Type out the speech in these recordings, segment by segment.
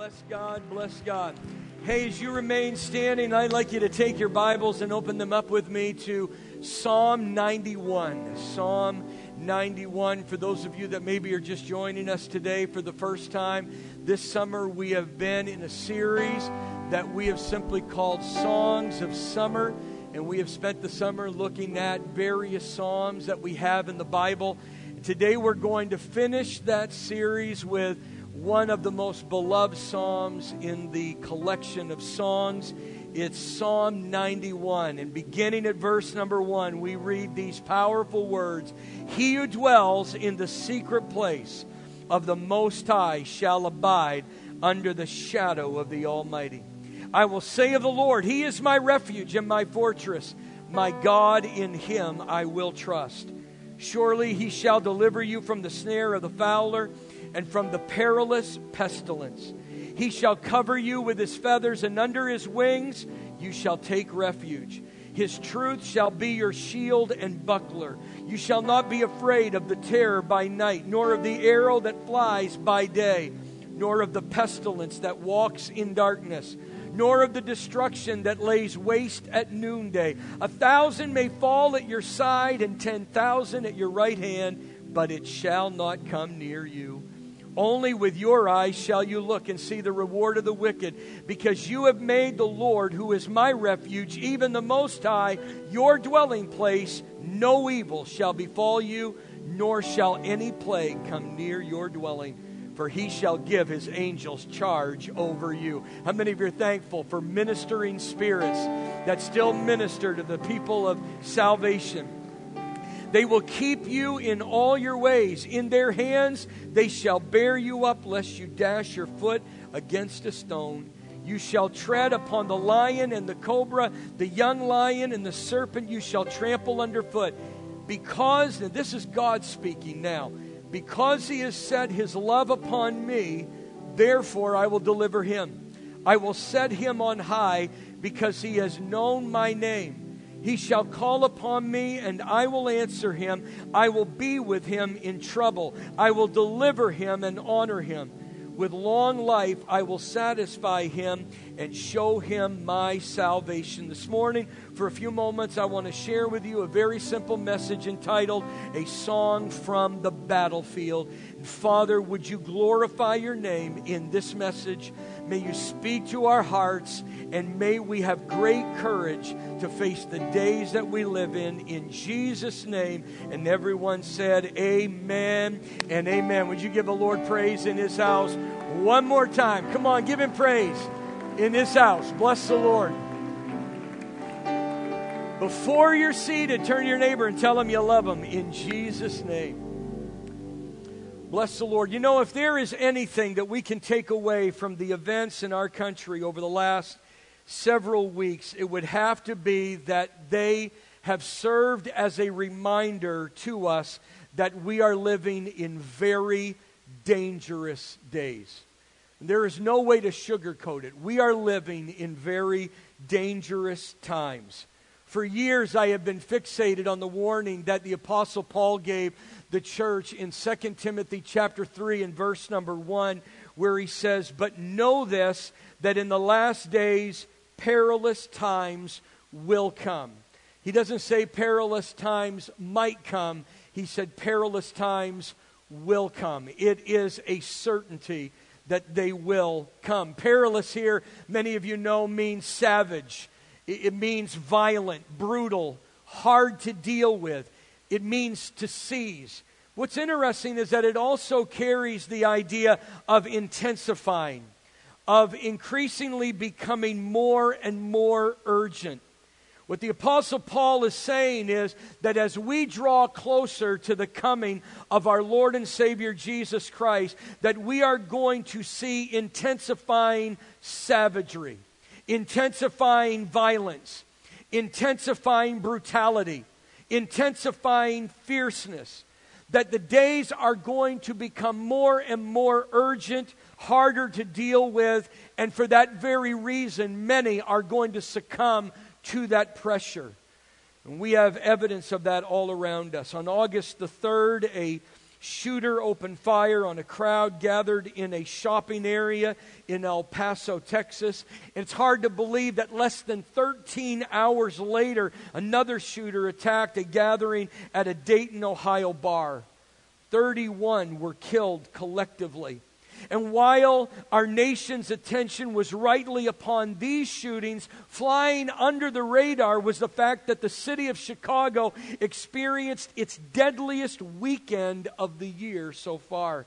Bless God, bless God. Hey, as you remain standing, I'd like you to take your Bibles and open them up with me to Psalm 91. Psalm 91. For those of you that maybe are just joining us today for the first time, this summer we have been in a series that we have simply called Songs of Summer. And we have spent the summer looking at various Psalms that we have in the Bible. Today we're going to finish that series with one of the most beloved Psalms in the collection of songs. It's Psalm 91. And beginning at verse number one, we read these powerful words He who dwells in the secret place of the Most High shall abide under the shadow of the Almighty. I will say of the Lord, He is my refuge and my fortress. My God, in Him I will trust. Surely He shall deliver you from the snare of the fowler and from the perilous pestilence. He shall cover you with his feathers, and under his wings you shall take refuge. His truth shall be your shield and buckler. You shall not be afraid of the terror by night, nor of the arrow that flies by day, nor of the pestilence that walks in darkness, nor of the destruction that lays waste at noonday. A thousand may fall at your side, and ten thousand at your right hand, but it shall not come near you. Only with your eyes shall you look and see the reward of the wicked, because you have made the Lord, who is my refuge, even the Most High, your dwelling place. No evil shall befall you, nor shall any plague come near your dwelling. For he shall give his angels charge over you. How many of you are thankful for ministering spirits that still minister to the people of salvation? They will keep you in all your ways. In their hands they shall bear you up, lest you dash your foot against a stone. You shall tread upon the lion and the cobra, the young lion and the serpent you shall trample underfoot. Because, and this is God speaking now, because he has set his love upon me, therefore I will deliver him. I will set him on high because he has known my name. He shall call upon me, and I will answer him. I will be with him in trouble. I will deliver him and honor him. With long life, I will satisfy him and show him my salvation. This morning, for a few moments, I want to share with you a very simple message entitled A Song from the Battlefield. Father, would you glorify your name in this message? May you speak to our hearts, and may we have great courage to face the days that we live in. In Jesus' name. And everyone said, Amen and amen. Would you give the Lord praise in his house one more time? Come on, give him praise in his house. Bless the Lord. Before you're seated, turn to your neighbor and tell him you love him in Jesus' name. Bless the Lord. You know, if there is anything that we can take away from the events in our country over the last several weeks, it would have to be that they have served as a reminder to us that we are living in very dangerous days. There is no way to sugarcoat it. We are living in very dangerous times. For years, I have been fixated on the warning that the Apostle Paul gave the church in 2 Timothy chapter 3 and verse number 1, where he says, But know this, that in the last days perilous times will come. He doesn't say perilous times might come, he said perilous times will come. It is a certainty that they will come. Perilous here, many of you know, means savage it means violent, brutal, hard to deal with. It means to seize. What's interesting is that it also carries the idea of intensifying, of increasingly becoming more and more urgent. What the Apostle Paul is saying is that as we draw closer to the coming of our Lord and Savior Jesus Christ, that we are going to see intensifying savagery intensifying violence, intensifying brutality, intensifying fierceness. That the days are going to become more and more urgent, harder to deal with, and for that very reason, many are going to succumb to that pressure. And we have evidence of that all around us. On August the 3rd, a shooter opened fire on a crowd gathered in a shopping area in El Paso, Texas. It's hard to believe that less than 13 hours later, another shooter attacked a gathering at a Dayton, Ohio bar. 31 were killed collectively. And while our nation's attention was rightly upon these shootings, flying under the radar was the fact that the city of Chicago experienced its deadliest weekend of the year so far.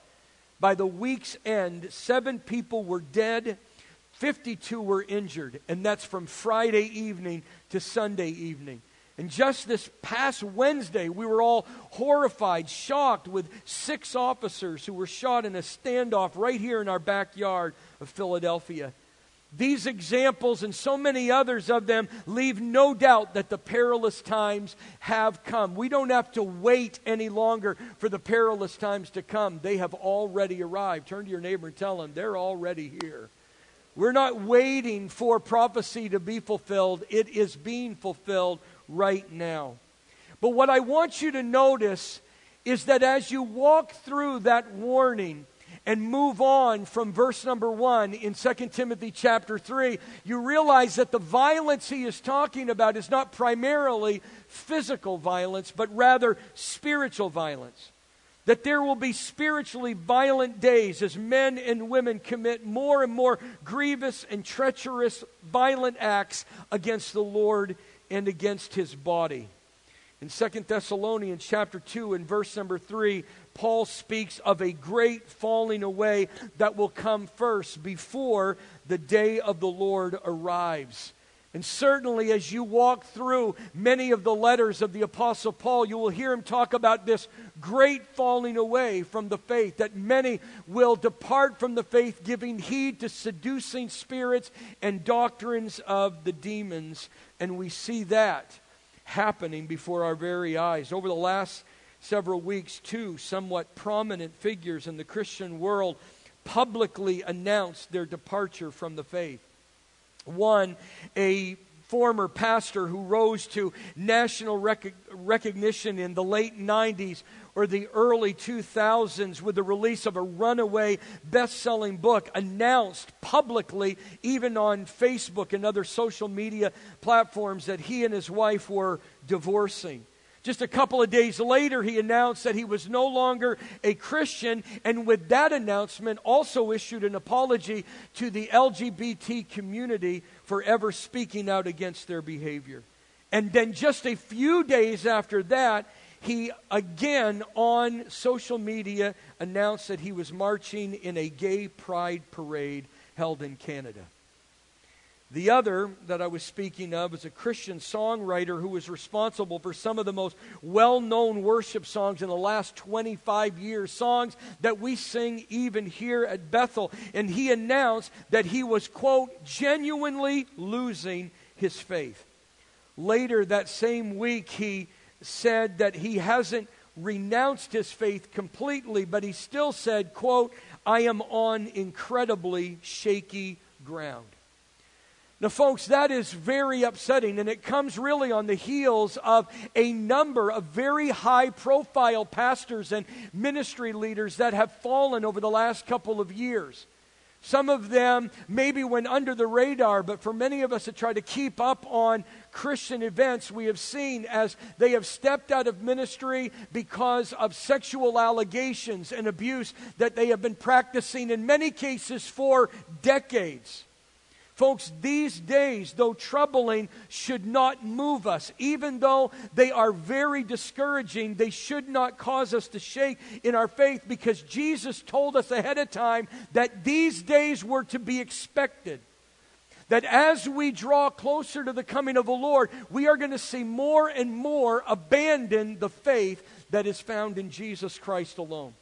By the week's end, seven people were dead, 52 were injured, and that's from Friday evening to Sunday evening. And just this past Wednesday, we were all horrified, shocked with six officers who were shot in a standoff right here in our backyard of Philadelphia. These examples and so many others of them leave no doubt that the perilous times have come. We don't have to wait any longer for the perilous times to come. They have already arrived. Turn to your neighbor and tell them they're already here. We're not waiting for prophecy to be fulfilled, it is being fulfilled right now. But what I want you to notice is that as you walk through that warning and move on from verse number 1 in 2 Timothy chapter 3, you realize that the violence he is talking about is not primarily physical violence, but rather spiritual violence. That there will be spiritually violent days as men and women commit more and more grievous and treacherous violent acts against the Lord and against his body. In Second Thessalonians chapter 2 and verse number 3, Paul speaks of a great falling away that will come first before the day of the Lord arrives. And certainly, as you walk through many of the letters of the Apostle Paul, you will hear him talk about this great falling away from the faith, that many will depart from the faith, giving heed to seducing spirits and doctrines of the demons. And we see that happening before our very eyes. Over the last several weeks, two somewhat prominent figures in the Christian world publicly announced their departure from the faith. One, a former pastor who rose to national rec- recognition in the late 90s or the early 2000s with the release of a runaway best selling book announced publicly, even on Facebook and other social media platforms, that he and his wife were divorcing. Just a couple of days later, he announced that he was no longer a Christian, and with that announcement, also issued an apology to the LGBT community for ever speaking out against their behavior. And then, just a few days after that, he again on social media announced that he was marching in a gay pride parade held in Canada. The other that I was speaking of is a Christian songwriter who was responsible for some of the most well known worship songs in the last 25 years, songs that we sing even here at Bethel. And he announced that he was, quote, genuinely losing his faith. Later that same week, he said that he hasn't renounced his faith completely, but he still said, quote, I am on incredibly shaky ground. Now, folks, that is very upsetting, and it comes really on the heels of a number of very high profile pastors and ministry leaders that have fallen over the last couple of years. Some of them maybe went under the radar, but for many of us to try to keep up on Christian events, we have seen as they have stepped out of ministry because of sexual allegations and abuse that they have been practicing in many cases for decades. Folks, these days, though troubling, should not move us. Even though they are very discouraging, they should not cause us to shake in our faith because Jesus told us ahead of time that these days were to be expected. That as we draw closer to the coming of the Lord, we are going to see more and more abandon the faith that is found in Jesus Christ alone.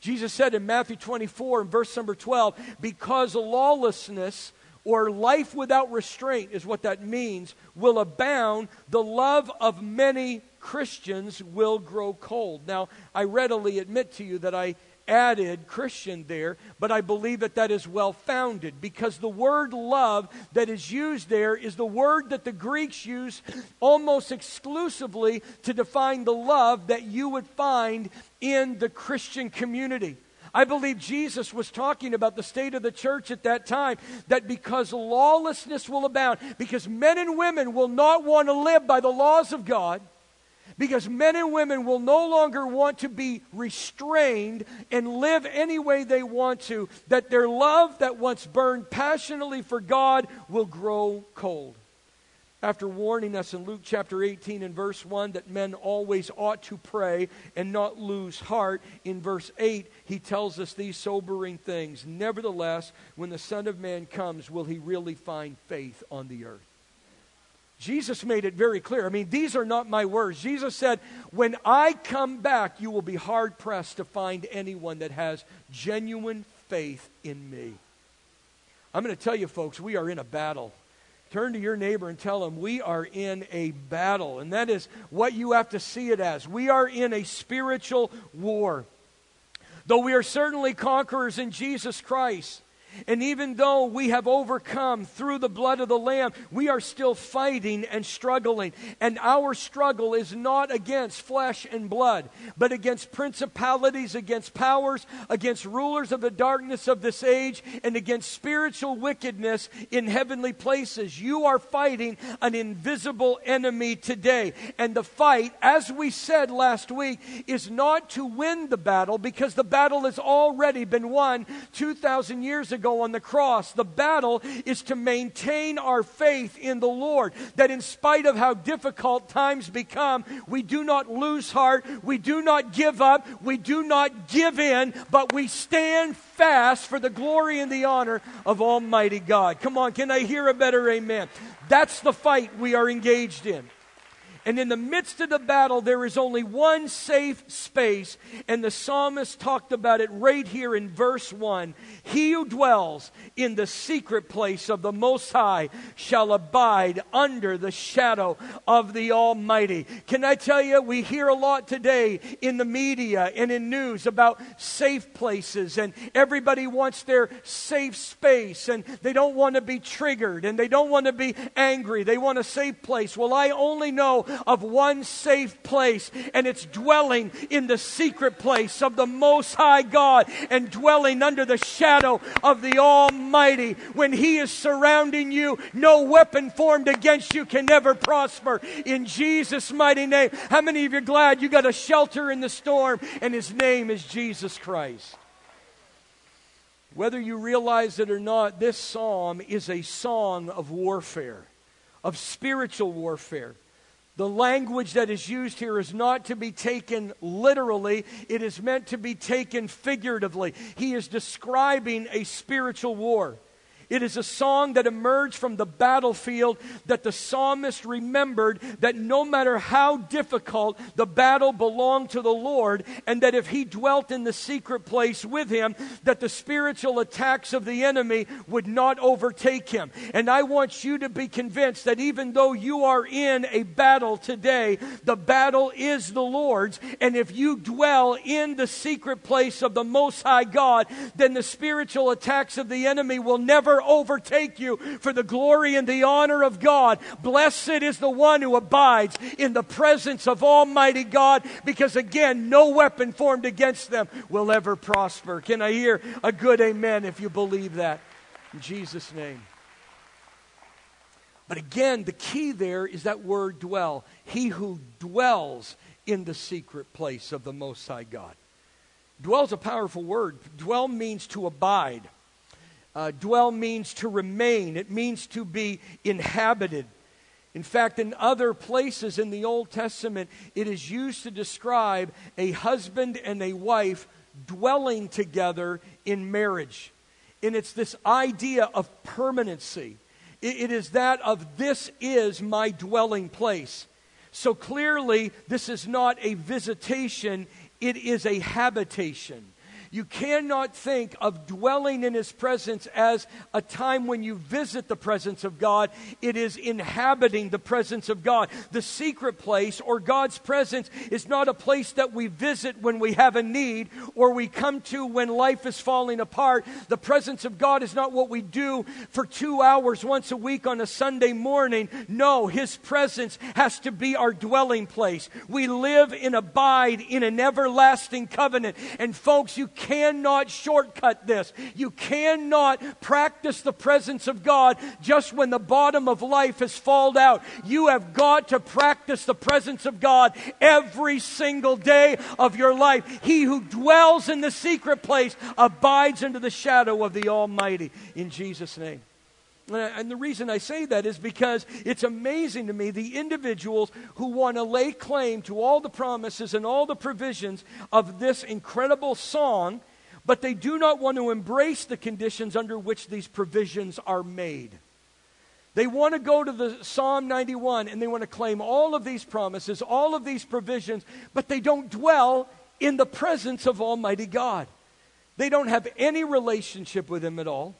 Jesus said in Matthew 24 and verse number 12, because lawlessness or life without restraint is what that means, will abound, the love of many Christians will grow cold. Now, I readily admit to you that I added Christian there, but I believe that that is well founded because the word love that is used there is the word that the Greeks use almost exclusively to define the love that you would find in the Christian community. I believe Jesus was talking about the state of the church at that time that because lawlessness will abound, because men and women will not want to live by the laws of God, because men and women will no longer want to be restrained and live any way they want to, that their love that once burned passionately for God will grow cold. After warning us in Luke chapter 18 and verse 1 that men always ought to pray and not lose heart, in verse 8 he tells us these sobering things. Nevertheless, when the Son of Man comes, will he really find faith on the earth? Jesus made it very clear. I mean, these are not my words. Jesus said, When I come back, you will be hard pressed to find anyone that has genuine faith in me. I'm going to tell you, folks, we are in a battle. Turn to your neighbor and tell him, We are in a battle. And that is what you have to see it as. We are in a spiritual war. Though we are certainly conquerors in Jesus Christ, and even though we have overcome through the blood of the Lamb, we are still fighting and struggling. And our struggle is not against flesh and blood, but against principalities, against powers, against rulers of the darkness of this age, and against spiritual wickedness in heavenly places. You are fighting an invisible enemy today. And the fight, as we said last week, is not to win the battle because the battle has already been won 2,000 years ago ago on the cross. The battle is to maintain our faith in the Lord. That in spite of how difficult times become, we do not lose heart, we do not give up, we do not give in, but we stand fast for the glory and the honor of Almighty God. Come on, can I hear a better amen? That's the fight we are engaged in. And in the midst of the battle, there is only one safe space. And the psalmist talked about it right here in verse 1. He who dwells in the secret place of the Most High shall abide under the shadow of the Almighty. Can I tell you, we hear a lot today in the media and in news about safe places, and everybody wants their safe space, and they don't want to be triggered, and they don't want to be angry. They want a safe place. Well, I only know of one safe place, and it's dwelling in the secret place of the Most High God and dwelling under the shadow of the Almighty. When He is surrounding you, no weapon formed against you can never prosper. In Jesus' mighty name. How many of you are glad you got a shelter in the storm, and His name is Jesus Christ? Whether you realize it or not, this psalm is a song of warfare, of spiritual warfare. The language that is used here is not to be taken literally, it is meant to be taken figuratively. He is describing a spiritual war. It is a song that emerged from the battlefield that the psalmist remembered that no matter how difficult the battle belonged to the Lord, and that if he dwelt in the secret place with him, that the spiritual attacks of the enemy would not overtake him. And I want you to be convinced that even though you are in a battle today, the battle is the Lord's. And if you dwell in the secret place of the Most High God, then the spiritual attacks of the enemy will never never overtake you for the glory and the honor of God. Blessed is the one who abides in the presence of Almighty God, because again, no weapon formed against them will ever prosper. Can I hear a good amen if you believe that? In Jesus' name. But again, the key there is that word dwell. He who dwells in the secret place of the Most High God. Dwell is a powerful word. Dwell means to abide. Uh, dwell means to remain, it means to be inhabited. In fact, in other places in the Old Testament, it is used to describe a husband and a wife dwelling together in marriage. And it's this idea of permanency. it, it is that of this is my dwelling place. So clearly, this is not a visitation, it is a habitation. You cannot think of dwelling in His presence as a time when you visit the presence of God. It is inhabiting the presence of God. The secret place or God's presence is not a place that we visit when we have a need or we come to when life is falling apart. The presence of God is not what we do for two hours once a week on a Sunday morning. No, His presence has to be our dwelling place. We live and abide in an everlasting covenant. And folks, you cannot shortcut this. You cannot practice the presence of God just when the bottom of life has fallen out. You have got to practice the presence of God every single day of your life. He who dwells in the secret place abides under the shadow of the Almighty. In Jesus' name. Uh, and the reason I say that is because it's amazing to me the individuals who want to lay claim to all the promises and all the provisions of this incredible song, but they do not want to embrace the conditions under which these provisions are made. They want to go to the Psalm 91 and they want to claim all of these promises, all of these provisions, but they don't dwell in the presence of Almighty God. They don't have any relationship with Him at all.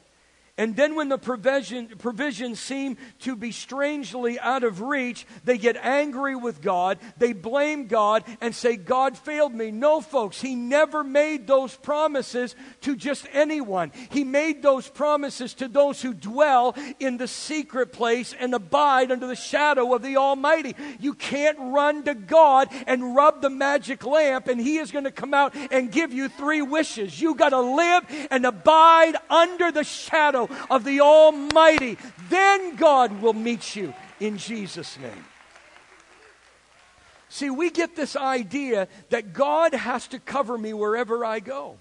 And then, when the provision, provisions seem to be strangely out of reach, they get angry with God. They blame God and say, God failed me. No, folks, He never made those promises to just anyone. He made those promises to those who dwell in the secret place and abide under the shadow of the Almighty. You can't run to God and rub the magic lamp, and He is going to come out and give you three wishes. You got to live and abide under the shadow of the Almighty. Then God will meet you in Jesus' name. See, we get this idea that God has to cover me wherever I go.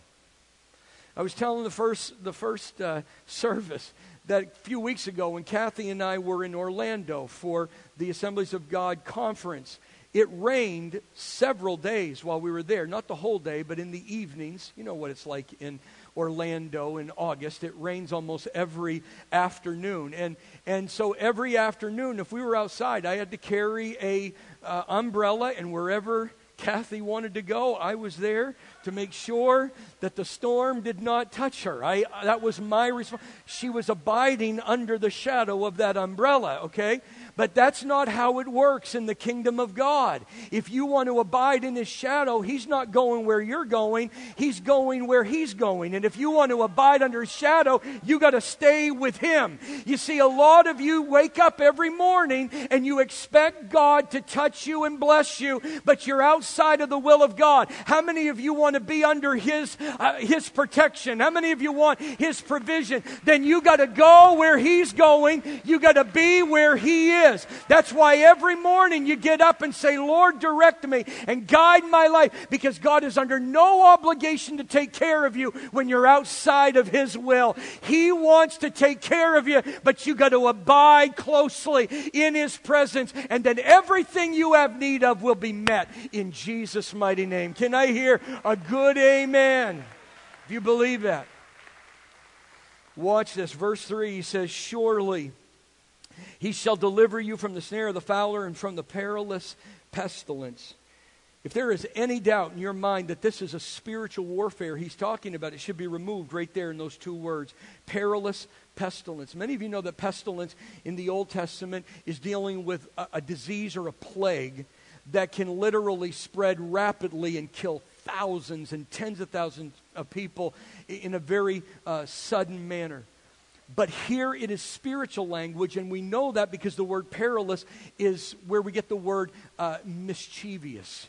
I was telling the first, the first uh, service that a few weeks ago when Kathy and I were in Orlando for the Assemblies of God conference, it rained several days while we were there. Not the whole day, but in the evenings. You know what it's like in Orlando in August. It rains almost every afternoon. And, and so every afternoon, if we were outside, I had to carry a uh, umbrella, and wherever Kathy wanted to go, I was there to make sure that the storm did not touch her. I, uh, that was my response. She was abiding under the shadow of that umbrella, okay? But that's not how it works in the kingdom of God. If you want to abide in His shadow, He's not going where you're going, He's going where He's going. And if you want to abide under His shadow, you got to stay with Him. You see, a lot of you wake up every morning and you expect God to touch you and bless you, but you're outside of the will of God. How many of you want to be under His, uh, His protection? How many of you want His provision? Then you got to go where He's going, you got to be where He is. That's why every morning you get up and say, Lord, direct me and guide my life because God is under no obligation to take care of you when you're outside of His will. He wants to take care of you, but you got to abide closely in His presence, and then everything you have need of will be met in Jesus' mighty name. Can I hear a good amen? If you believe that. Watch this. Verse 3 he says, Surely he shall deliver you from the snare of the fowler and from the perilous pestilence. If there is any doubt in your mind that this is a spiritual warfare he's talking about, it should be removed right there in those two words perilous pestilence. Many of you know that pestilence in the Old Testament is dealing with a, a disease or a plague that can literally spread rapidly and kill thousands and tens of thousands of people in a very uh, sudden manner. But here it is spiritual language, and we know that because the word perilous is where we get the word uh, mischievous.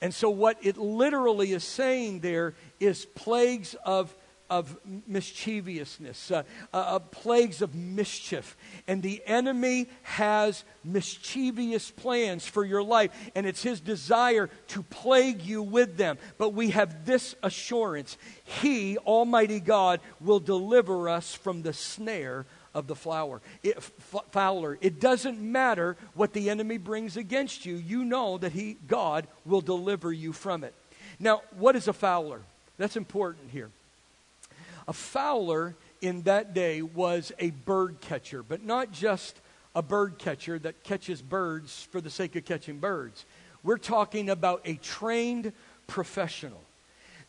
And so, what it literally is saying there is plagues of of mischievousness, uh, uh, uh, plagues of mischief. And the enemy has mischievous plans for your life, and it's his desire to plague you with them. But we have this assurance He, Almighty God, will deliver us from the snare of the flower, it, f- fowler. It doesn't matter what the enemy brings against you. You know that he, God, will deliver you from it. Now, what is a fowler? That's important here. A fowler in that day was a bird catcher, but not just a bird catcher that catches birds for the sake of catching birds. We're talking about a trained professional.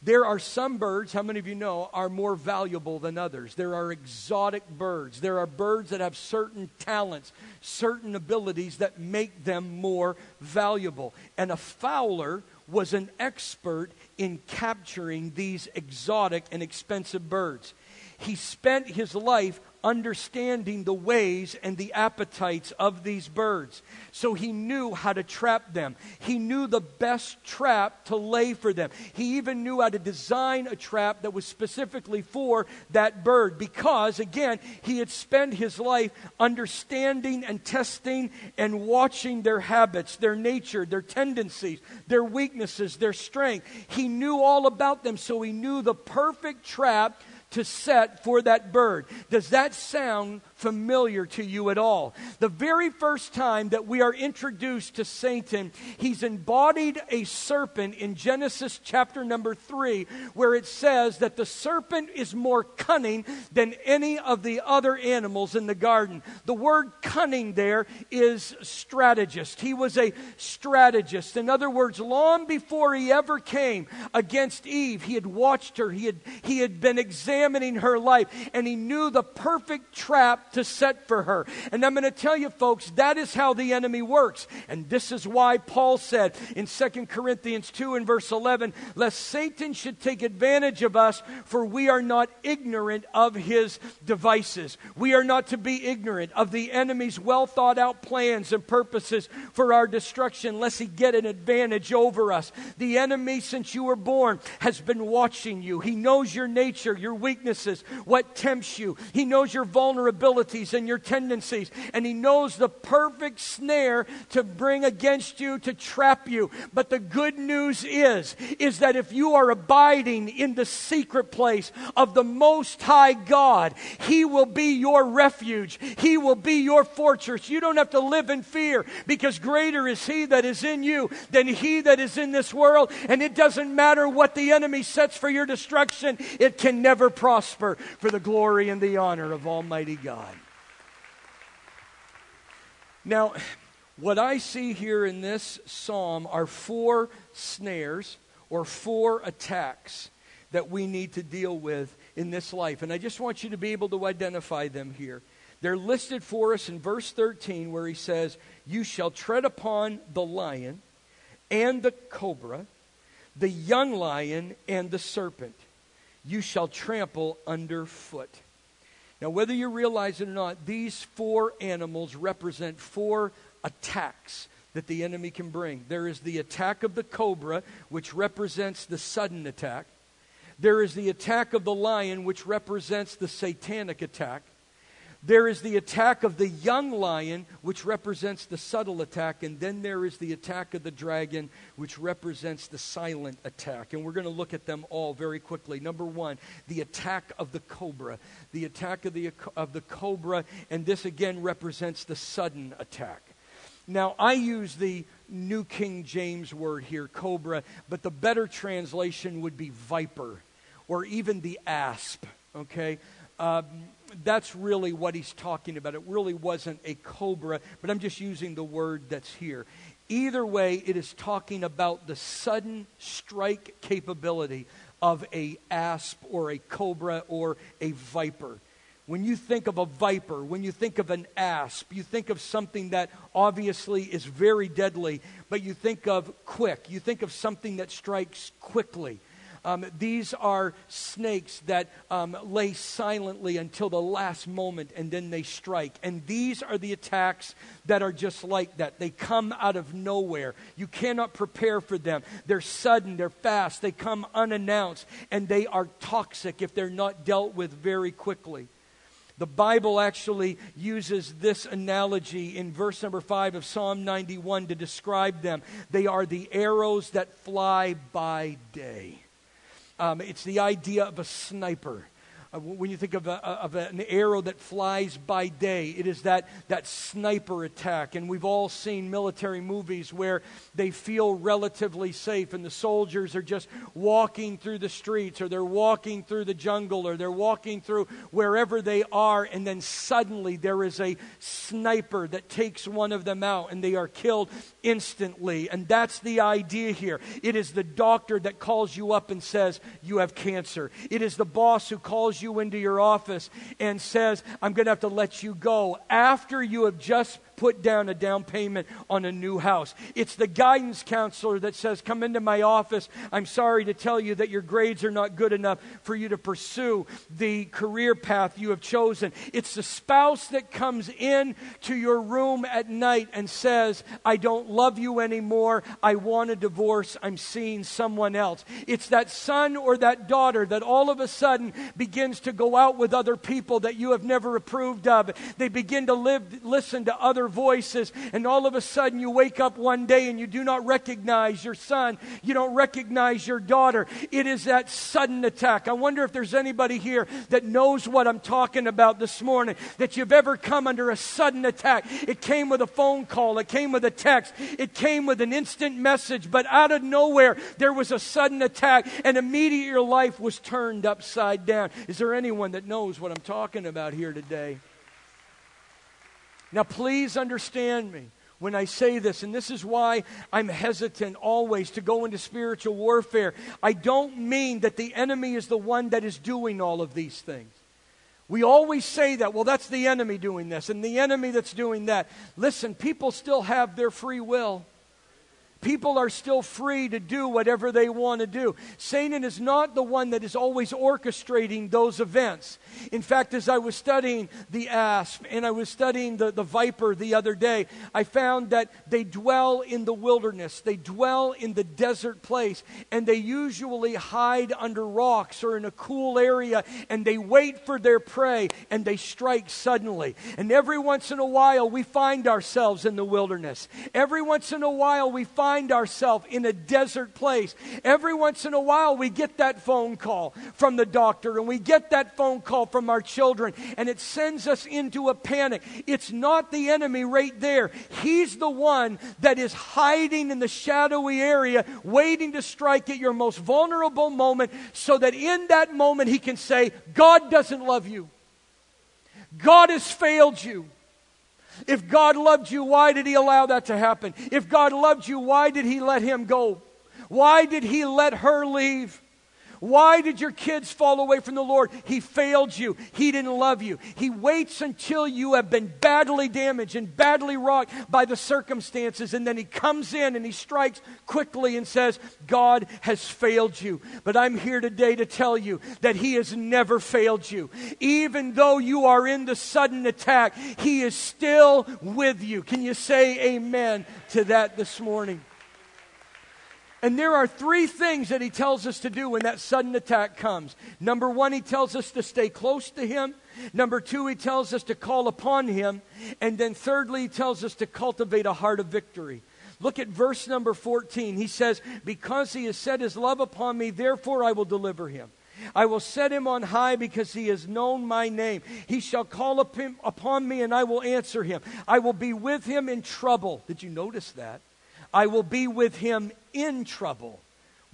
There are some birds, how many of you know, are more valuable than others? There are exotic birds. There are birds that have certain talents, certain abilities that make them more valuable. And a fowler was an expert in capturing these exotic and expensive birds. He spent his life understanding the ways and the appetites of these birds. So he knew how to trap them. He knew the best trap to lay for them. He even knew how to design a trap that was specifically for that bird because, again, he had spent his life understanding and testing and watching their habits, their nature, their tendencies, their weaknesses, their strength. He knew all about them, so he knew the perfect trap to set for that bird. Does that sound familiar to you at all? The very first time that we are introduced to Satan, he's embodied a serpent in Genesis chapter number 3, where it says that the serpent is more cunning than any of the other animals in the garden. The word cunning there is strategist. He was a strategist. In other words, long before he ever came against Eve, he had watched her, he had, he had been examining examining her life, and he knew the perfect trap to set for her. And I'm going to tell you, folks, that is how the enemy works. And this is why Paul said in 2 Corinthians 2 and verse 11, lest Satan should take advantage of us, for we are not ignorant of his devices. We are not to be ignorant of the enemy's well thought out plans and purposes for our destruction, lest he get an advantage over us. The enemy, since you were born, has been watching you. He knows your nature, your weaknesses, what tempts you. He knows your vulnerabilities and your tendencies, and He knows the perfect snare to bring against you to trap you. But the good news is, is that if you are abiding in the secret place of the Most High God, He will be your refuge. He will be your fortress. You don't have to live in fear because greater is He that is in you than He that is in this world. And it doesn't matter what the enemy sets for your destruction, it can never prosper for the glory and the honor of Almighty God. Now, what I see here in this psalm are four snares or four attacks that we need to deal with in this life. And I just want you to be able to identify them here. They're listed for us in verse 13, where he says, You shall tread upon the lion and the cobra, the young lion and the serpent you shall trample underfoot. Now, whether you realize it or not, these four animals represent four attacks that the enemy can bring. There is the attack of the cobra, which represents the sudden attack. There is the attack of the lion, which represents the satanic attack. There is the attack of the young lion, which represents the subtle attack, and then there is the attack of the dragon, which represents the silent attack. And we're going to look at them all very quickly. Number one, the attack of the cobra. The attack of the, of the cobra, and this again represents the sudden attack. Now, I use the New King James word here, cobra, but the better translation would be viper or even the asp, okay? Um, that's really what he's talking about. It really wasn't a cobra, but I'm just using the word that's here. Either way, it is talking about the sudden strike capability of a asp or a cobra or a viper. When you think of a viper, when you think of an asp, you think of something that obviously is very deadly, but you think of quick. You think of something that strikes quickly. Um, these are snakes that um, lay silently until the last moment and then they strike. And these are the attacks that are just like that. They come out of nowhere. You cannot prepare for them. They're sudden, they're fast, they come unannounced, and they are toxic if they're not dealt with very quickly. The Bible actually uses this analogy in verse number 5 of Psalm 91 to describe them. They are the arrows that fly by day. Um, it's the idea of a sniper. Uh, when you think of, a, of an arrow that flies by day, it is that, that sniper attack. And we've all seen military movies where they feel relatively safe and the soldiers are just walking through the streets or they're walking through the jungle or they're walking through wherever they are, and then suddenly there is a sniper that takes one of them out and they are killed instantly. And that's the idea here. It is the doctor that calls you up and says, You have cancer. It is the boss who calls you into your office and says, I'm going to have to let you go. After you have just put down a down payment on a new house. It's the guidance counselor that says, Come into my office. I'm sorry to tell you that your grades are not good enough for you to pursue the career path you have chosen. It's the spouse that comes in to your room at night and says, I don't love you anymore. I want a divorce. I'm seeing someone else. It's that son or that daughter that all of a sudden begins to go out with other people that you have never approved of. They begin to live, listen to other voices, and all of a sudden you wake up one day and you do not recognize your son, you don't recognize your daughter. It is that sudden attack. I wonder if there's anybody here that knows what I'm talking about this morning, that you've ever come under a sudden attack. It came with a phone call, it came with a text, it came with an instant message, but out of nowhere there was a sudden attack, and immediately your life was turned upside down. Is there anyone that knows what I'm talking about here today? Now, please understand me when I say this, and this is why I'm hesitant always to go into spiritual warfare. I don't mean that the enemy is the one that is doing all of these things. We always say that, well, that's the enemy doing this, and the enemy that's doing that. Listen, people still have their free will. People are still free to do whatever they want to do. Satan is not the one that is always orchestrating those events. In fact, as I was studying the asp and I was studying the, the viper the other day, I found that they dwell in the wilderness, they dwell in the desert place, and they usually hide under rocks or in a cool area, and they wait for their prey and they strike suddenly. And every once in a while, we find ourselves in the wilderness. Every once in a while, we find find ourselves in a desert place. Every once in a while, we get that phone call from the doctor and we get that phone call from our children, and it sends us into a panic. It's not the enemy right there. He's the one that is hiding in the shadowy area, waiting to strike at your most vulnerable moment, so that in that moment he can say, God doesn't love you. God has failed you. If God loved you, why did He allow that to happen? If God loved you, why did He let him go? Why did He let her leave? Why did your kids fall away from the Lord? He failed you. He didn't love you. He waits until you have been badly damaged and badly rocked by the circumstances, and then He comes in and He strikes quickly and says, God has failed you. But I'm here today to tell you that He has never failed you. Even though you are in the sudden attack, He is still with you. Can you say amen to that this morning? And there are three things that he tells us to do when that sudden attack comes. Number one, he tells us to stay close to him. Number two, he tells us to call upon him. And then thirdly, he tells us to cultivate a heart of victory. Look at verse number 14. He says, Because he has set his love upon me, therefore I will deliver him. I will set him on high because he has known my name. He shall call upon me and I will answer him. I will be with him in trouble. Did you notice that? I will be with him in trouble.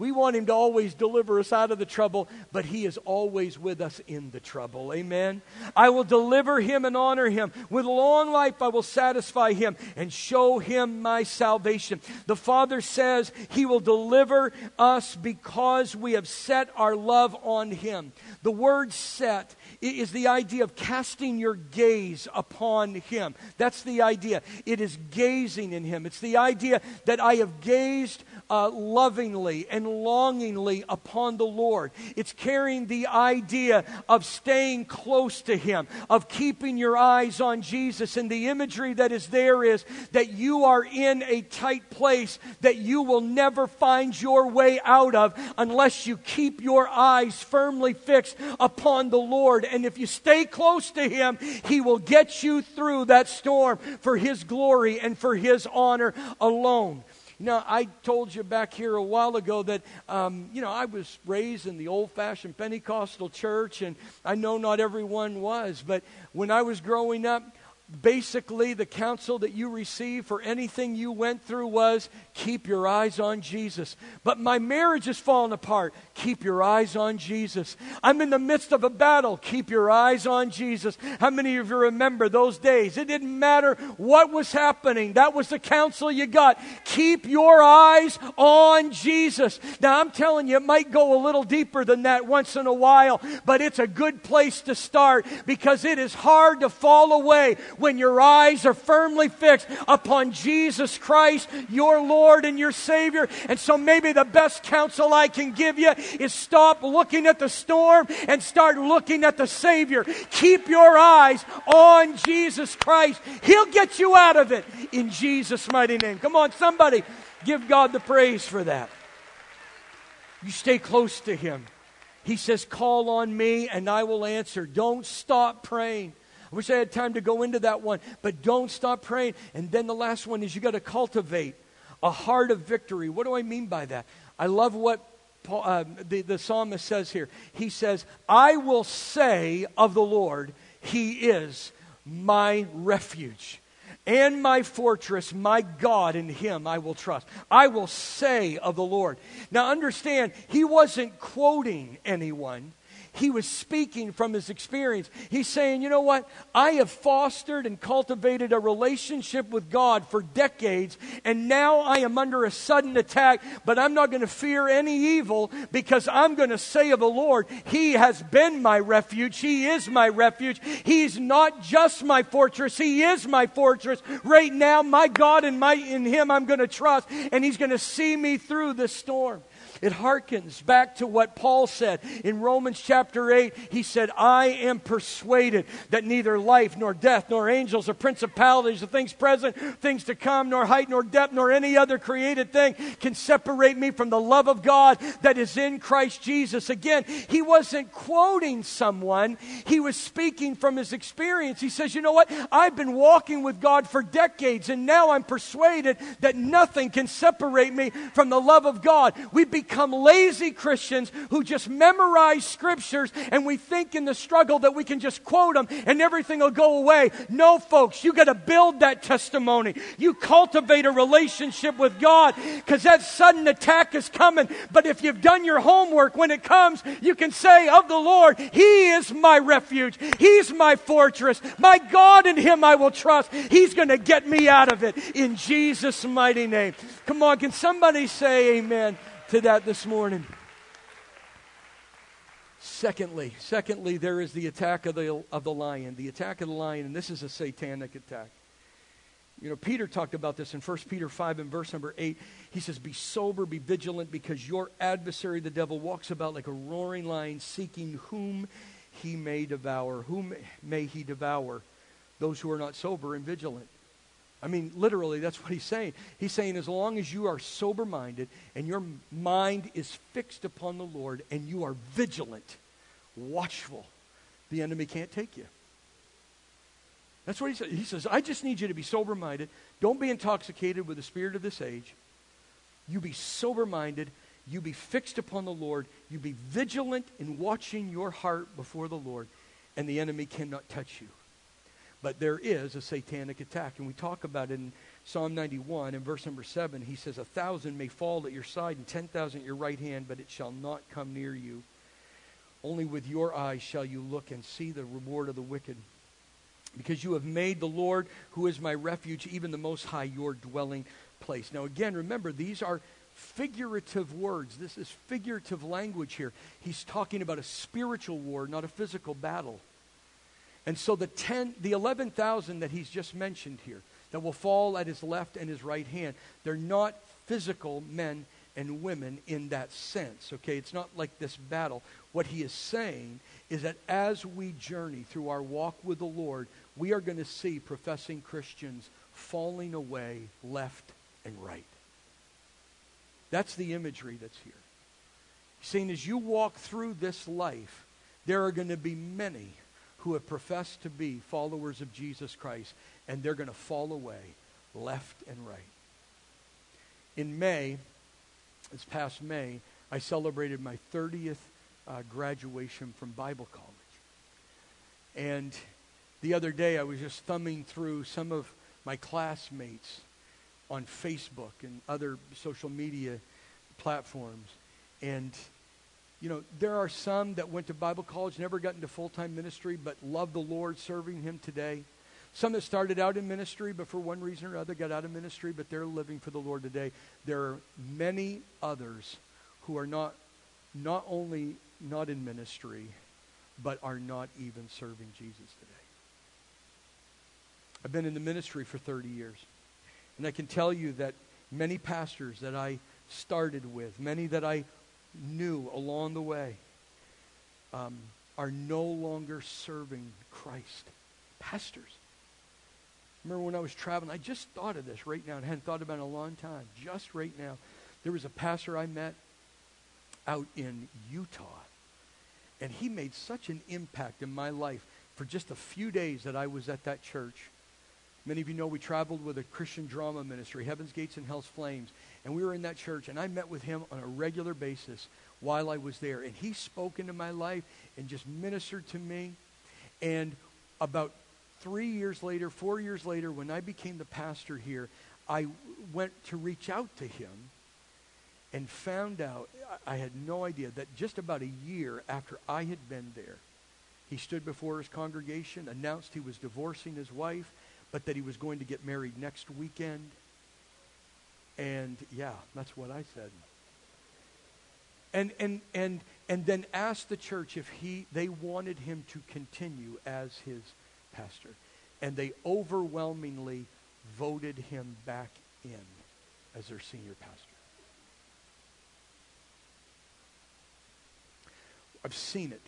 We want him to always deliver us out of the trouble, but he is always with us in the trouble. Amen. I will deliver him and honor him. With long life I will satisfy him and show him my salvation. The Father says he will deliver us because we have set our love on him. The word set is the idea of casting your gaze upon Him. That's the idea. It is gazing in Him. It's the idea that I have gazed uh, lovingly and longingly upon the Lord. It's carrying the idea of staying close to Him, of keeping your eyes on Jesus. And the imagery that is there is that you are in a tight place that you will never find your way out of unless you keep your eyes firmly fixed upon the Lord and if you stay close to Him, He will get you through that storm for His glory and for His honor alone. Know, I told you back here a while ago that, um, you know, I was raised in the old fashioned Pentecostal church, and I know not everyone was, but when I was growing up, basically the counsel that you received for anything you went through was keep your eyes on Jesus. But my marriage is falling apart. Keep your eyes on Jesus. I'm in the midst of a battle. Keep your eyes on Jesus. How many of you remember those days? It didn't matter what was happening. That was the counsel you got. Keep your eyes on Jesus. Now I'm telling you, it might go a little deeper than that once in a while, but it's a good place to start because it is hard to fall away when your eyes are firmly fixed upon Jesus Christ, your Lord and your Savior. And so maybe the best counsel I can give you is stop looking at the storm and start looking at the Savior. Keep your eyes on Jesus Christ. He'll get you out of it in Jesus' mighty name. Come on, somebody, give God the praise for that. You stay close to Him. He says, Call on me and I will answer. Don't stop praying. I wish I had time to go into that one, but don't stop praying. And then the last one is you got to cultivate a heart of victory. What do I mean by that? I love what Paul, uh, the, the psalmist says here. He says, I will say of the Lord, He is my refuge and my fortress, my God, in him I will trust. I will say of the Lord. Now understand, he wasn't quoting anyone he was speaking from his experience. He's saying, you know what? I have fostered and cultivated a relationship with God for decades, and now I am under a sudden attack, but I'm not going to fear any evil because I'm going to say of the Lord, He has been my refuge. He is my refuge. He's not just my fortress, He is my fortress. Right now, my God and my, in Him I'm going to trust, and He's going to see me through this storm. It harkens back to what Paul said in Romans chapter 8. He said, I am persuaded that neither life, nor death, nor angels, or principalities, or things present, things to come, nor height, nor depth, nor any other created thing can separate me from the love of God that is in Christ Jesus. Again, he wasn't quoting someone, he was speaking from his experience. He says, You know what? I've been walking with God for decades, and now I'm persuaded that nothing can separate me from the love of God. We become become lazy Christians who just memorize scriptures and we think in the struggle that we can just quote them and everything will go away. No, folks, you got to build that testimony. You cultivate a relationship with God because that sudden attack is coming. But if you've done your homework, when it comes, you can say of the Lord, He is my refuge. He's my fortress. My God, in Him I will trust. He's going to get me out of it in Jesus' mighty name. Come on, can somebody say amen? To that this morning. Secondly, secondly, there is the attack of the, of the lion. The attack of the lion, and this is a satanic attack. You know, Peter talked about this in 1 Peter 5 and verse number 8. He says, Be sober, be vigilant, because your adversary, the devil, walks about like a roaring lion, seeking whom he may devour. Whom may he devour? Those who are not sober and vigilant. I mean, literally, that's what he's saying. He's saying, as long as you are sober minded and your mind is fixed upon the Lord and you are vigilant, watchful, the enemy can't take you. That's what he says. He says, I just need you to be sober minded. Don't be intoxicated with the spirit of this age. You be sober minded. You be fixed upon the Lord. You be vigilant in watching your heart before the Lord, and the enemy cannot touch you. But there is a satanic attack. And we talk about it in Psalm 91 in verse number 7. He says, A thousand may fall at your side and 10,000 at your right hand, but it shall not come near you. Only with your eyes shall you look and see the reward of the wicked. Because you have made the Lord, who is my refuge, even the Most High, your dwelling place. Now, again, remember, these are figurative words. This is figurative language here. He's talking about a spiritual war, not a physical battle. And so the 10, the 11,000 that he's just mentioned here, that will fall at his left and his right hand, they're not physical men and women in that sense. Okay, it's not like this battle. What he is saying is that as we journey through our walk with the Lord, we are going to see professing Christians falling away left and right. That's the imagery that's here. He's saying as you walk through this life, there are going to be many who have professed to be followers of Jesus Christ, and they're going to fall away left and right. in May, this past May, I celebrated my 30th uh, graduation from Bible college. And the other day, I was just thumbing through some of my classmates on Facebook and other social media platforms. And, you know, there are some that went to Bible college, never got into full time ministry, but love the Lord, serving Him today. Some that started out in ministry, but for one reason or other got out of ministry, but they're living for the Lord today. There are many others who are not, not only not in ministry, but are not even serving Jesus today. I've been in the ministry for 30 years. And I can tell you that many pastors that I started with, many that I knew along the way, um, are no longer serving Christ. Pastors. Remember when I was traveling, I just thought of this right now and hadn't thought about it in a long time. Just right now. There was a pastor I met out in Utah. And he made such an impact in my life for just a few days that I was at that church. Many of you know we traveled with a Christian drama ministry, Heaven's Gates and Hell's Flames, and we were in that church, and I met with him on a regular basis while I was there. And he spoke into my life and just ministered to me. And about three years later, four years later, when I became the pastor here, I went to reach out to him and found out, I had no idea, that just about a year after I had been there, he stood before his congregation, announced he was divorcing his wife, but that he was going to get married next weekend. And yeah, that's what I said. And and and and then asked the church if he they wanted him to continue as his pastor. And they overwhelmingly voted him back in as their senior pastor. I've seen it.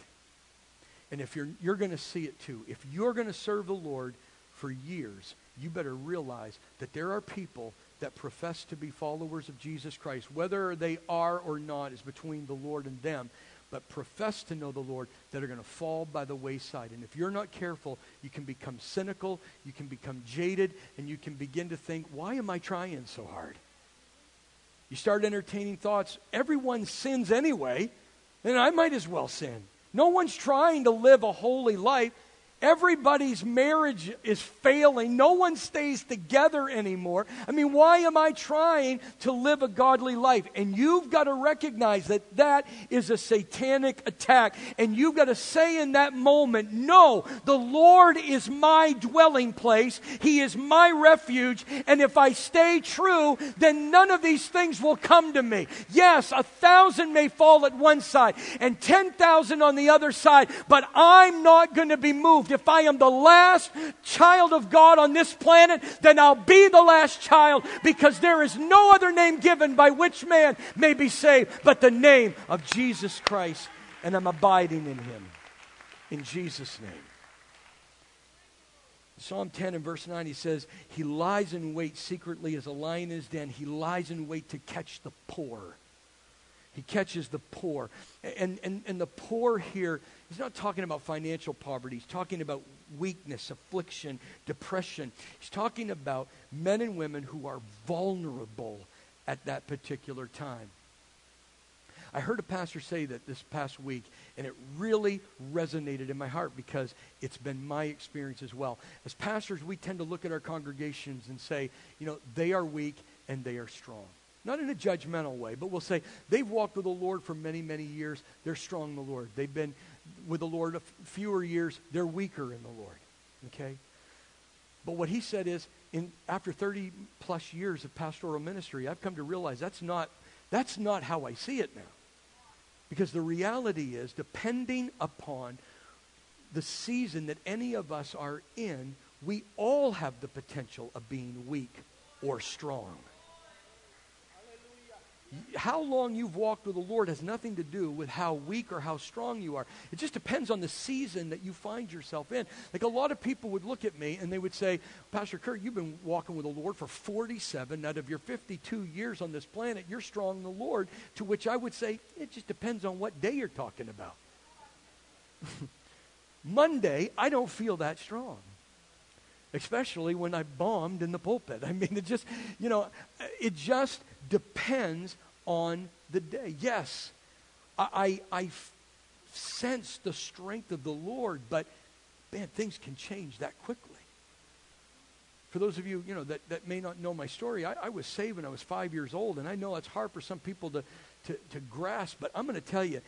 And if you're, you're going to see it too, if you're going to serve the Lord for years, you better realize that there are people that profess to be followers of Jesus Christ. Whether they are or not is between the Lord and them, but profess to know the Lord that are going to fall by the wayside. And if you're not careful, you can become cynical, you can become jaded, and you can begin to think, why am I trying so hard? You start entertaining thoughts, everyone sins anyway then I might as well sin. No one's trying to live a holy life. Everybody's marriage is failing. No one stays together anymore. I mean, why am I trying to live a godly life? And you've got to recognize that that is a satanic attack. And you've got to say in that moment, no, the Lord is my dwelling place. He is my refuge. And if I stay true, then none of these things will come to me. Yes, a thousand may fall at one side and 10,000 on the other side, but I'm not going to be moved if I am the last child of God on this planet, then I'll be the last child because there is no other name given by which man may be saved but the name of Jesus Christ. And I'm abiding in him. In Jesus' name. Psalm 10 and verse 9, he says, He lies in wait secretly as a lion his den. He lies in wait to catch the poor. He catches the poor. And, and, and the poor here He's not talking about financial poverty. He's talking about weakness, affliction, depression. He's talking about men and women who are vulnerable at that particular time. I heard a pastor say that this past week, and it really resonated in my heart because it's been my experience as well. As pastors, we tend to look at our congregations and say, you know, they are weak and they are strong. Not in a judgmental way, but we'll say they've walked with the Lord for many, many years. They're strong in the Lord. They've been with the Lord fewer years, they're weaker in the Lord. Okay? But what he said is, in, after 30 plus years of pastoral ministry, I've come to realize that's not, that's not how I see it now. Because the reality is, depending upon the season that any of us are in, we all have the potential of being weak or strong how long you've walked with the Lord has nothing to do with how weak or how strong you are. It just depends on the season that you find yourself in. Like a lot of people would look at me and they would say, Pastor Kurt, you've been walking with the Lord for 47 out of your 52 years on this planet. You're strong in the Lord. To which I would say, it just depends on what day you're talking about. Monday, I don't feel that strong. especially when I bombed in the pulpit. I mean, it just, you know, it just depends on the day. Yes, I, I, I sense the strength of the Lord, but man, things can change that quickly. For those of you, you know, that, that may not know my story, I, I was saved when I was five years old, and I know it's hard for some people to, to, to grasp, but I'm going to tell you,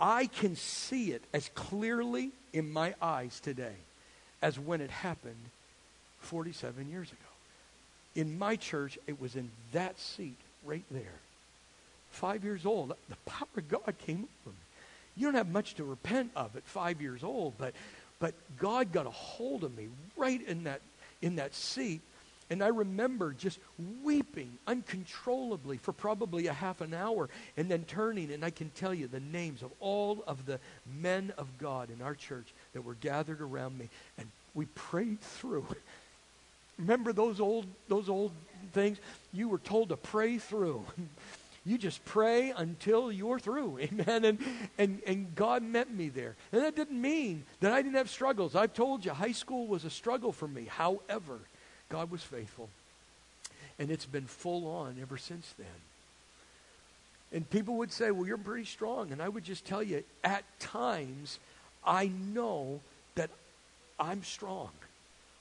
I can see it as clearly in my eyes today as when it happened 47 years ago. In my church, it was in that seat right there. Five years old, the power of God came over me. You don't have much to repent of at five years old, but, but God got a hold of me right in that, in that seat. And I remember just weeping uncontrollably for probably a half an hour and then turning, and I can tell you the names of all of the men of God in our church that were gathered around me. And we prayed through. Remember those old, those old things? You were told to pray through. You just pray until you're through. Amen. And, and, and God met me there. And that didn't mean that I didn't have struggles. I've told you, high school was a struggle for me. However, God was faithful. And it's been full on ever since then. And people would say, well, you're pretty strong. And I would just tell you, at times, I know that I'm strong.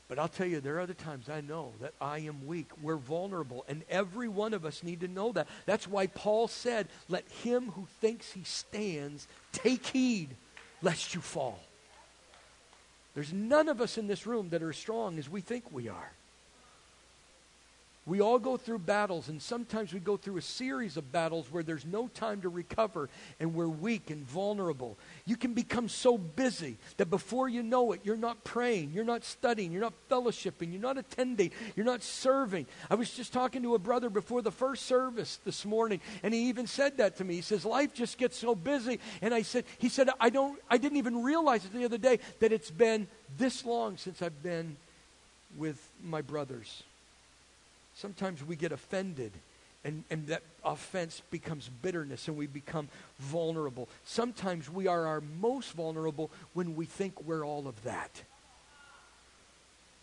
But I'll tell you, there are other times I know that I am weak. We're vulnerable. And every one of us need to know that. That's why Paul said, let him who thinks he stands take heed lest you fall. There's none of us in this room that are strong as we think we are. We all go through battles, and sometimes we go through a series of battles where there's no time to recover and we're weak and vulnerable. You can become so busy that before you know it, you're not praying, you're not studying, you're not fellowshipping, you're not attending, you're not serving. I was just talking to a brother before the first service this morning, and he even said that to me. He says, Life just gets so busy. And I said, He said, I, don't, I didn't even realize it the other day that it's been this long since I've been with my brothers. Sometimes we get offended and, and that offense becomes bitterness and we become vulnerable. Sometimes we are our most vulnerable when we think we're all of that.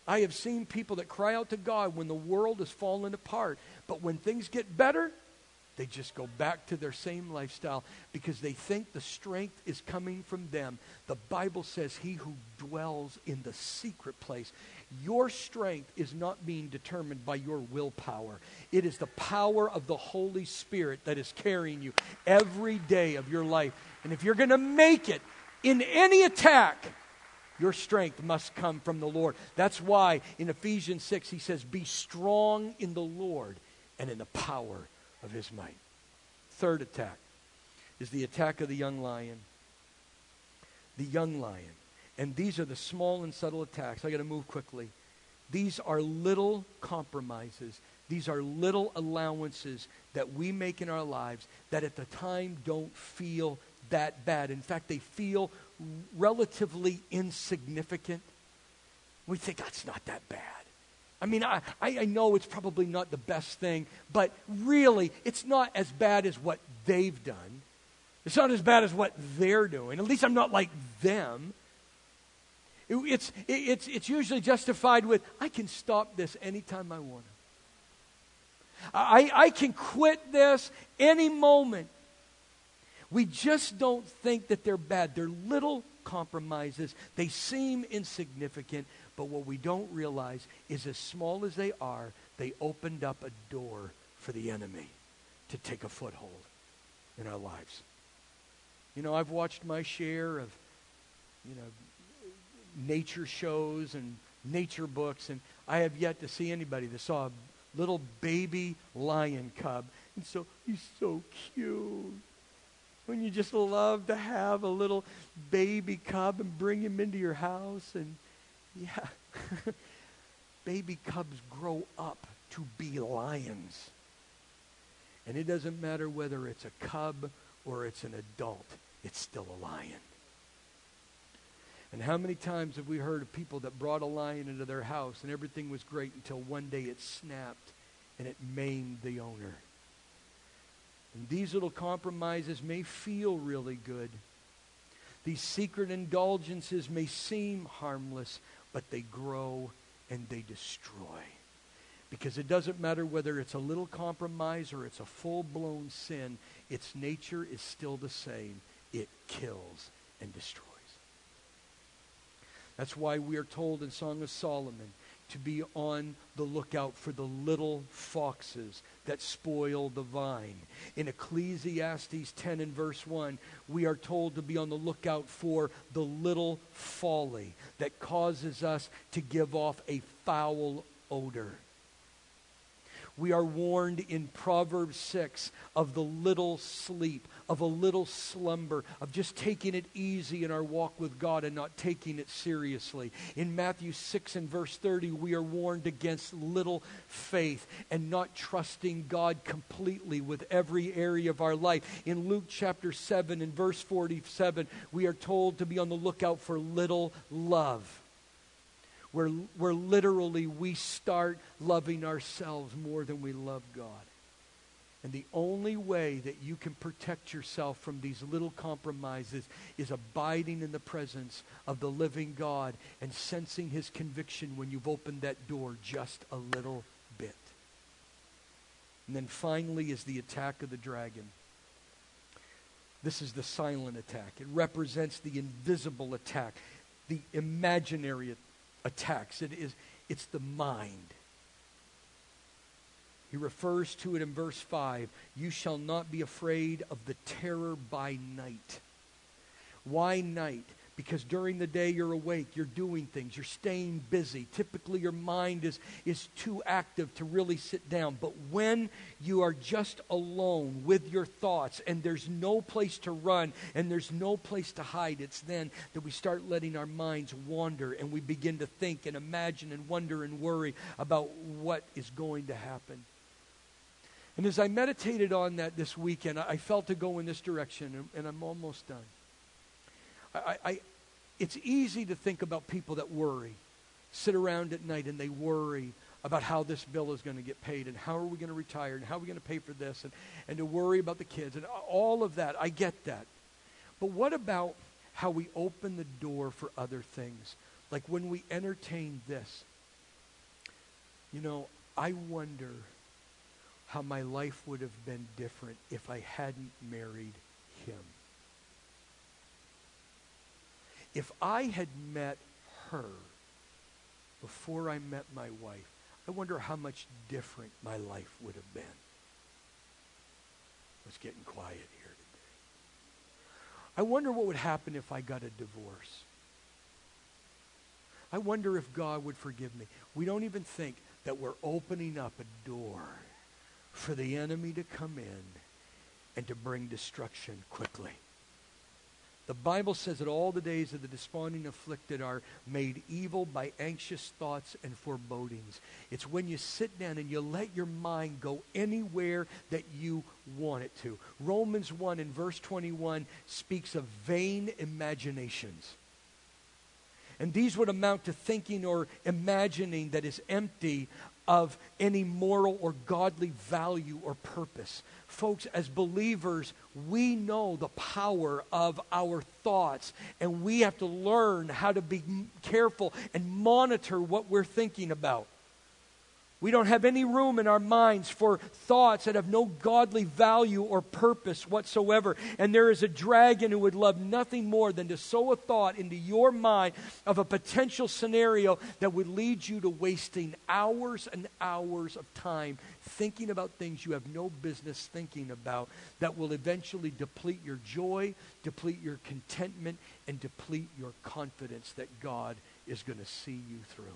I have seen people that cry out to God when the world is falling apart, but when things get better, they just go back to their same lifestyle because they think the strength is coming from them. The Bible says, He who dwells in the secret place your strength is not being determined by your willpower. It is the power of the Holy Spirit that is carrying you every day of your life. And if you're going to make it in any attack, your strength must come from the Lord. That's why in Ephesians 6 he says, Be strong in the Lord and in the power of his might. Third attack is the attack of the young lion. The young lion. And these are the small and subtle attacks. I got to move quickly. These are little compromises. These are little allowances that we make in our lives that at the time don't feel that bad. In fact, they feel relatively insignificant. We think that's not that bad. I mean, I, I know it's probably not the best thing, but really, it's not as bad as what they've done. It's not as bad as what they're doing. At least I'm not like them. It's, it's, it's usually justified with, I can stop this anytime I want to. I, I can quit this any moment. We just don't think that they're bad. They're little compromises. They seem insignificant, but what we don't realize is as small as they are, they opened up a door for the enemy to take a foothold in our lives. You know, I've watched my share of, you know, nature shows and nature books, and I have yet to see anybody that saw a little baby lion cub. And so he's so cute. When you just love to have a little baby cub and bring him into your house, and yeah, baby cubs grow up to be lions. And it doesn't matter whether it's a cub or it's an adult, it's still a lion. And how many times have we heard of people that brought a lion into their house and everything was great until one day it snapped and it maimed the owner? And these little compromises may feel really good. These secret indulgences may seem harmless, but they grow and they destroy. Because it doesn't matter whether it's a little compromise or it's a full blown sin, its nature is still the same. It kills and destroys. That's why we are told in Song of Solomon to be on the lookout for the little foxes that spoil the vine. In Ecclesiastes 10 and verse 1, we are told to be on the lookout for the little folly that causes us to give off a foul odor. We are warned in Proverbs 6 of the little sleep, of a little slumber, of just taking it easy in our walk with God and not taking it seriously. In Matthew 6 and verse 30, we are warned against little faith and not trusting God completely with every area of our life. In Luke chapter 7 and verse 47, we are told to be on the lookout for little love where, where literally we start loving ourselves more than we love God. And the only way that you can protect yourself from these little compromises is abiding in the presence of the living God and sensing his conviction when you've opened that door just a little bit. And then finally is the attack of the dragon. This is the silent attack. It represents the invisible attack, the imaginary attacks. It is, it's the mind. He refers to it in verse 5 You shall not be afraid of the terror by night. Why night? because during the day you're awake, you're doing things, you're staying busy. Typically, your mind is, is too active to really sit down. But when you are just alone with your thoughts and there's no place to run and there's no place to hide, it's then that we start letting our minds wander and we begin to think and imagine and wonder and worry about what is going to happen. And as I meditated on that this weekend, I felt to go in this direction, and, and I'm almost done. I, I, it's easy to think about people that worry, sit around at night and they worry about how this bill is going to get paid and how are we going to retire and how are we going to pay for this and, and to worry about the kids and all of that. I get that. But what about how we open the door for other things? Like when we entertain this. You know, I wonder how my life would have been different if I hadn't married him. If I had met her before I met my wife, I wonder how much different my life would have been. It's getting quiet here today. I wonder what would happen if I got a divorce. I wonder if God would forgive me. We don't even think that we're opening up a door for the enemy to come in and to bring destruction quickly. The Bible says that all the days of the desponding afflicted are made evil by anxious thoughts and forebodings. It's when you sit down and you let your mind go anywhere that you want it to. Romans 1 in verse 21 speaks of vain imaginations. And these would amount to thinking or imagining that is empty of any moral or godly value or purpose. Folks, as believers, we know the power of our thoughts, and we have to learn how to be careful and monitor what we're thinking about. We don't have any room in our minds for thoughts that have no godly value or purpose whatsoever. And there is a dragon who would love nothing more than to sow a thought into your mind of a potential scenario that would lead you to wasting hours and hours of time thinking about things you have no business thinking about that will eventually deplete your joy, deplete your contentment, and deplete your confidence that God is going to see you through.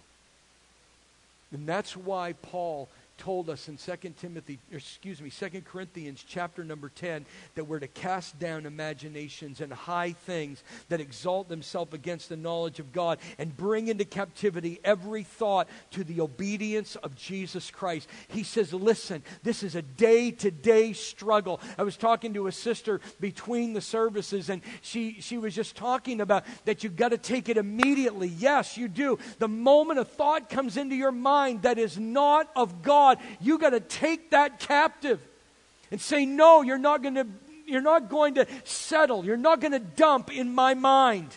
And that's why Paul told us in 2 Timothy, excuse me, 2 Corinthians chapter number 10 that we're to cast down imaginations and high things that exalt themselves against the knowledge of God and bring into captivity every thought to the obedience of Jesus Christ. He says, listen, this is a day-to-day struggle. I was talking to a sister between the services and she, she was just talking about that you've got to take it immediately. Yes, you do. The moment a thought comes into your mind that is not of God, God, you got to take that captive and say, No, you're not going to. You're not going to settle. You're not going to dump in my mind.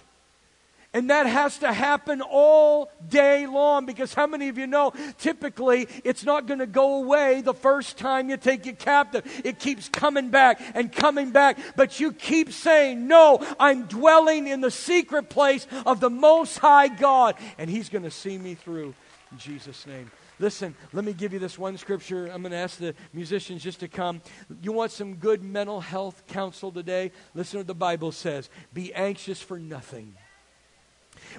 And that has to happen all day long because how many of you know typically it's not going to go away the first time you take it captive? It keeps coming back and coming back, but you keep saying, No, I'm dwelling in the secret place of the Most High God, and He's going to see me through. In Jesus' name. Listen, let me give you this one scripture. I'm going to ask the musicians just to come. You want some good mental health counsel today? Listen to what the Bible says Be anxious for nothing.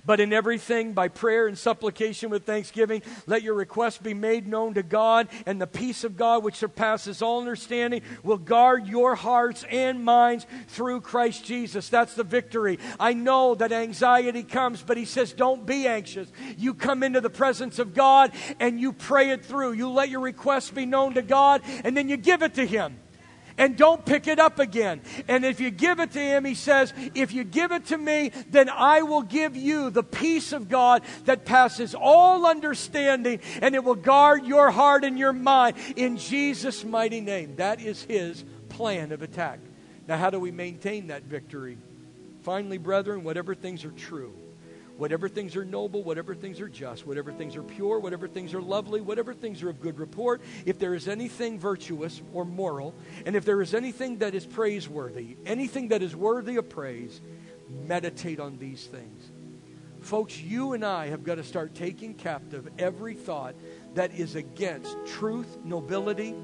But in everything, by prayer and supplication with thanksgiving, let your requests be made known to God, and the peace of God, which surpasses all understanding, will guard your hearts and minds through Christ Jesus. That's the victory. I know that anxiety comes, but He says, don't be anxious. You come into the presence of God and you pray it through. You let your requests be known to God, and then you give it to Him and don't pick it up again. And if you give it to him, he says, if you give it to me, then I will give you the peace of God that passes all understanding, and it will guard your heart and your mind in Jesus' mighty name. That is his plan of attack. Now, how do we maintain that victory? Finally, brethren, whatever things are true whatever things are noble, whatever things are just, whatever things are pure, whatever things are lovely, whatever things are of good report, if there is anything virtuous or moral, and if there is anything that is praiseworthy, anything that is worthy of praise, meditate on these things. Folks, you and I have got to start taking captive every thought that is against truth, nobility,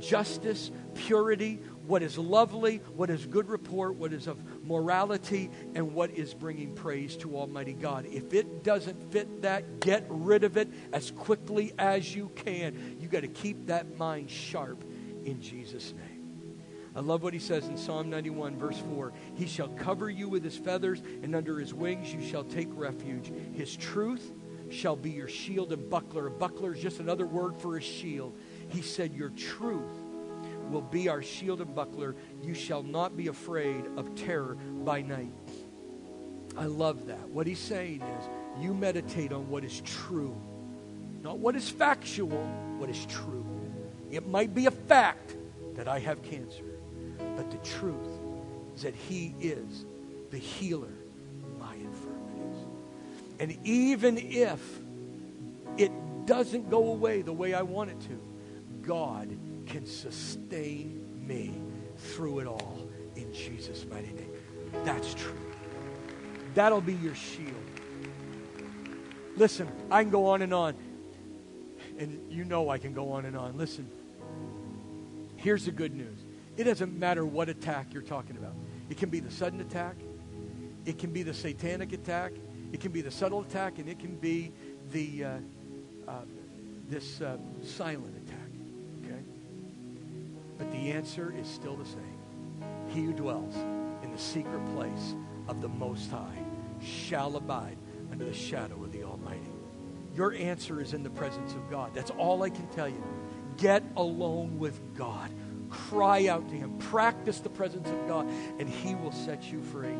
justice, purity, what is lovely, what is good report, what is of morality, and what is bringing praise to Almighty God. If it doesn't fit that, get rid of it as quickly as you can. You got to keep that mind sharp in Jesus' name. I love what he says in Psalm 91, verse 4. He shall cover you with his feathers, and under his wings you shall take refuge. His truth shall be your shield and buckler. A buckler is just another word for a shield. He said, Your truth will be our shield and buckler. You shall not be afraid of terror by night. I love that. What he's saying is, you meditate on what is true, not what is factual, what is true. It might be a fact that I have cancer, but the truth is that he is the healer of my infirmities. And even if it doesn't go away the way I want it to, God can sustain me through it all in Jesus' mighty name. That's true. That'll be your shield. Listen, I can go on and on. And you know I can go on and on. Listen, here's the good news it doesn't matter what attack you're talking about. It can be the sudden attack, it can be the satanic attack, it can be the subtle attack, and it can be the uh, uh, this uh, silent attack. But the answer is still the same. He who dwells in the secret place of the Most High shall abide under the shadow of the Almighty. Your answer is in the presence of God. That's all I can tell you. Get alone with God. Cry out to Him. Practice the presence of God, and He will set you free.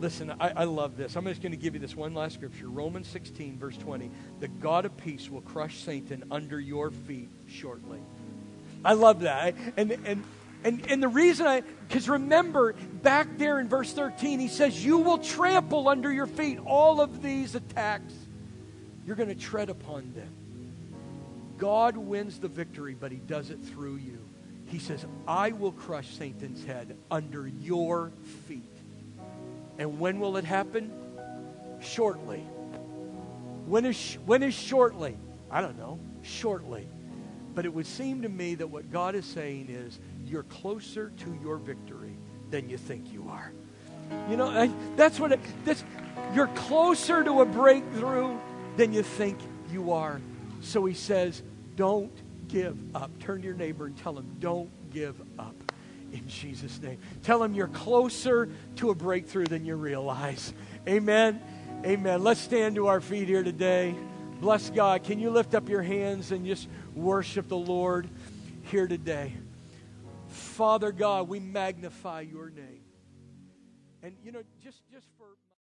Listen, I, I, love this. I'm just going to give you this one last scripture Romans 16, verse 20. The God of peace will crush Satan under your feet shortly. I love that. And, and, and, and the reason I, because remember, back there in verse 13, he says, You will trample under your feet all of these attacks. You're going to tread upon them. God wins the victory, but he does it through you. He says, I will crush Satan's head under your feet. And when will it happen? Shortly. When is, when is shortly? I don't know. Shortly. But it would seem to me that what God is saying is you're closer to your victory than you think you are. You know, I, that's what it, this, you're closer to a breakthrough than you think you are. So he says, don't give up. Turn to your neighbor and tell him, don't give up in Jesus' name. Tell him you're closer to a breakthrough than you realize. Amen. Amen. Let's stand to our feet here today. Bless God. Can you lift up your hands and just worship the Lord here today? Father God, we magnify your name. And, you know, just, just for.